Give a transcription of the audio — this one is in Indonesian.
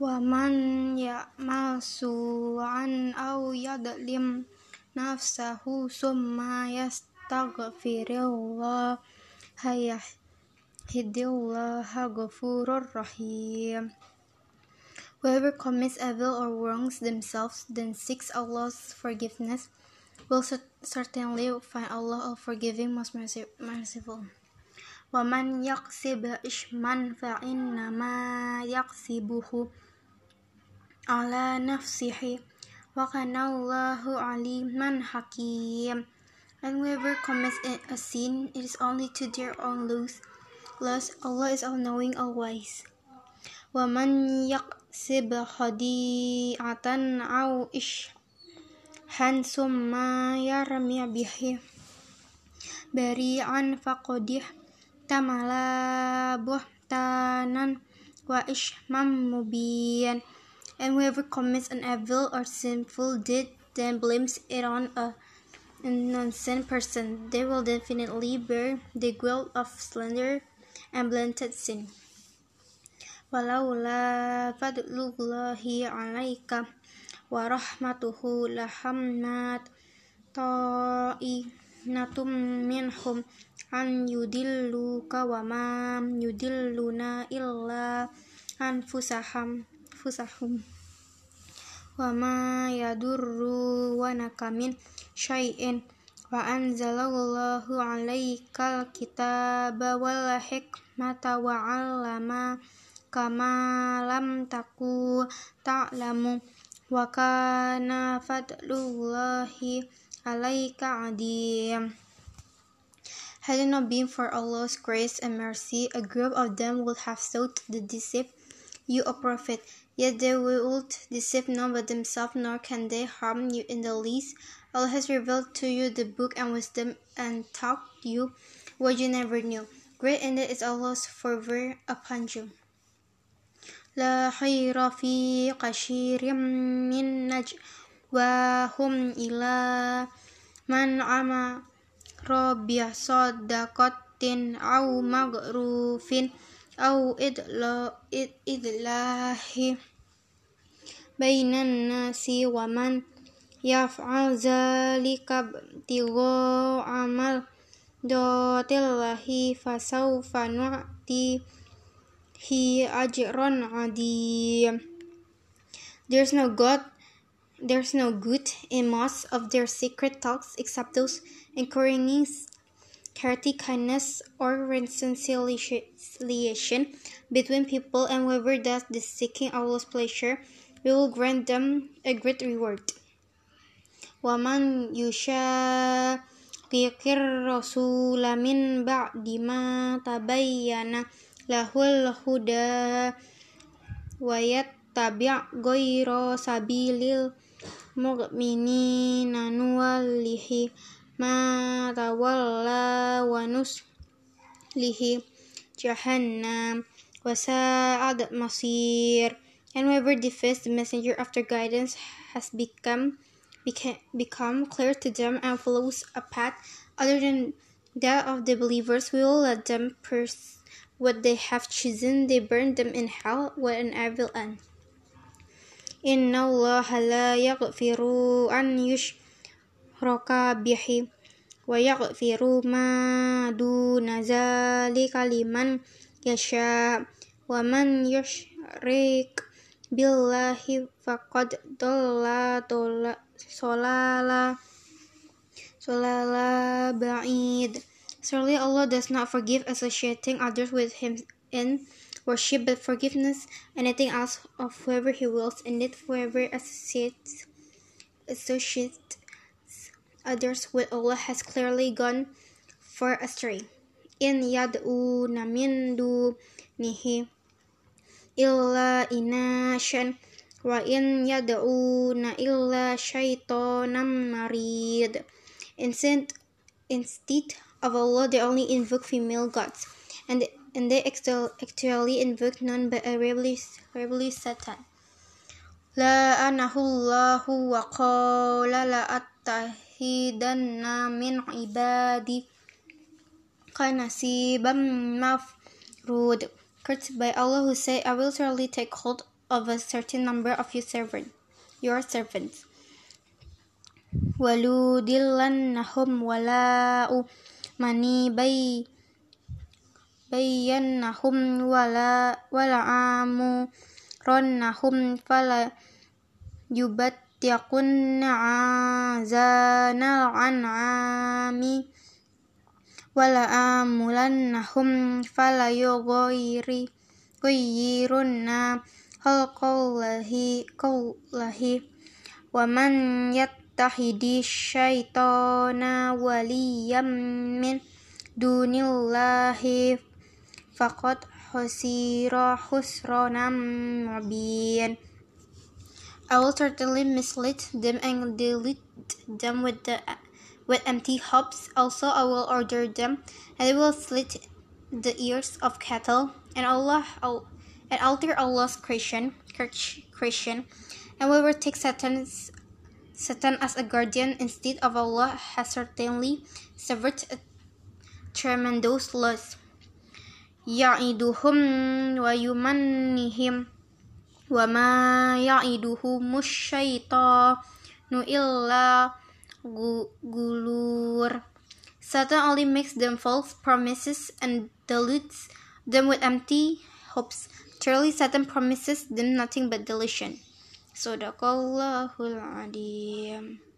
ومن يعمل سوءا أو يظلم نفسه ثم يستغفر الله يهد الله غفور رحيم Whoever commits evil or wrongs themselves, then seeks Allah's forgiveness, will certainly find Allah all forgiving, most merciful. وَمَنْ يَقْسِبْ إِشْمًا فَإِنَّمَا يَقْسِبُهُ ala nafsihi wa kana Allahu aliman hakim. And whoever commits a sin it is only to their own loss loss Allah is all knowing all wise wa man yaqsib khadi'atan aw ish han summa yarmi bihi bari'an faqadih tamala buhtanan wa ishmam mubiyan And whoever commits an evil or sinful deed, then blames it on a innocent person, they will definitely bear the guilt of slander and blatant sin. ولولا فضل الله عليك ورحمته لهمت طائنة منهم أن يدلوك وما يدلون إلا أنفسهم wa ma yadurru wa nakamin syai'in wa anzalallahu alaikal kitaba wal hikmata wa alama kama lam taku ta'lamu wa kana fadlullahi alaika adim Had it not been for Allah's grace and mercy, a group of them would have sought to deceive you a prophet. Yet they will deceive none but themselves, nor can they harm you in the least. Allah has revealed to you the book and wisdom and taught you what you never knew. Great indeed is Allah's favor upon you. لا خير في كثير من نجواهم إلى من أمر بصدقة أو مغروف أو إدلاه بين الناس ومن يفعل ذلك ابتغاء مرضات الله فسوف نؤتيه he ajron adim. There's no God, there's no good in most of their secret talks except those encouraging charity, kindness, or reconciliation between people, and whoever does this seeking Allah's pleasure, we will grant them a great reward. وَمَنْ يُشَاقِقِ الرَّسُولَ مِنْ بَعْدِ مَا تَبَيَّنَ lahul huda wayat tabi' goiro sabilil mu'minina nuwallihi ma tawalla wa nuslihi jahannam wa sa'ad masir and whoever defies the messenger after guidance has become became, become clear to them and follows a path other than that of the believers we will let them pursue what they have chosen, they burn them in hell. What an evil end. إن الله لا يغفر أن يشرك rakabihi wa yaghfiru ma duna zalika liman yasha wa man yushrik billahi faqad dalla dolla solala solala ba'id. Surely Allah does not forgive associating others with him in worship but forgiveness anything else of whoever he wills and it whoever associates associates others with Allah has clearly gone for astray. In yad'una min dunihi illa inashan wa in yad'una illa shaytanam marid. Instead, instead of Allah, they only invoke female gods, and they, and they actually invoke none but a rebellious, rebellious Satan. لعنه الله وقال لأتخذن من عبادي نصيبا مفروض Cursed by Allah who said, I will surely take hold of a certain number of your servant, your servants. ولودلنهم ولا mani bay bayyannahum wala wala amu ronnahum an'ami wala amulannahum fala yughayri ghayyirunna khalqallahi qallahi wa man yattahidi syaitana waliyam min dunillahi faqad khasira khusranan mubin I will certainly mislead them and delude them with the with empty hopes. Also, I will order them, and they will slit the ears of cattle, and Allah and alter Allah's creation, creation, and we will take Satan's Satan as a guardian instead of Allah has certainly severed a tremendous loss. يعدهم ويمنهم wa ma ya'iduhu musyaita nu illa gulur Satan only makes them false promises and deludes them with empty hopes. Truly, Satan promises them nothing but delusion. Sadaqallahul adim.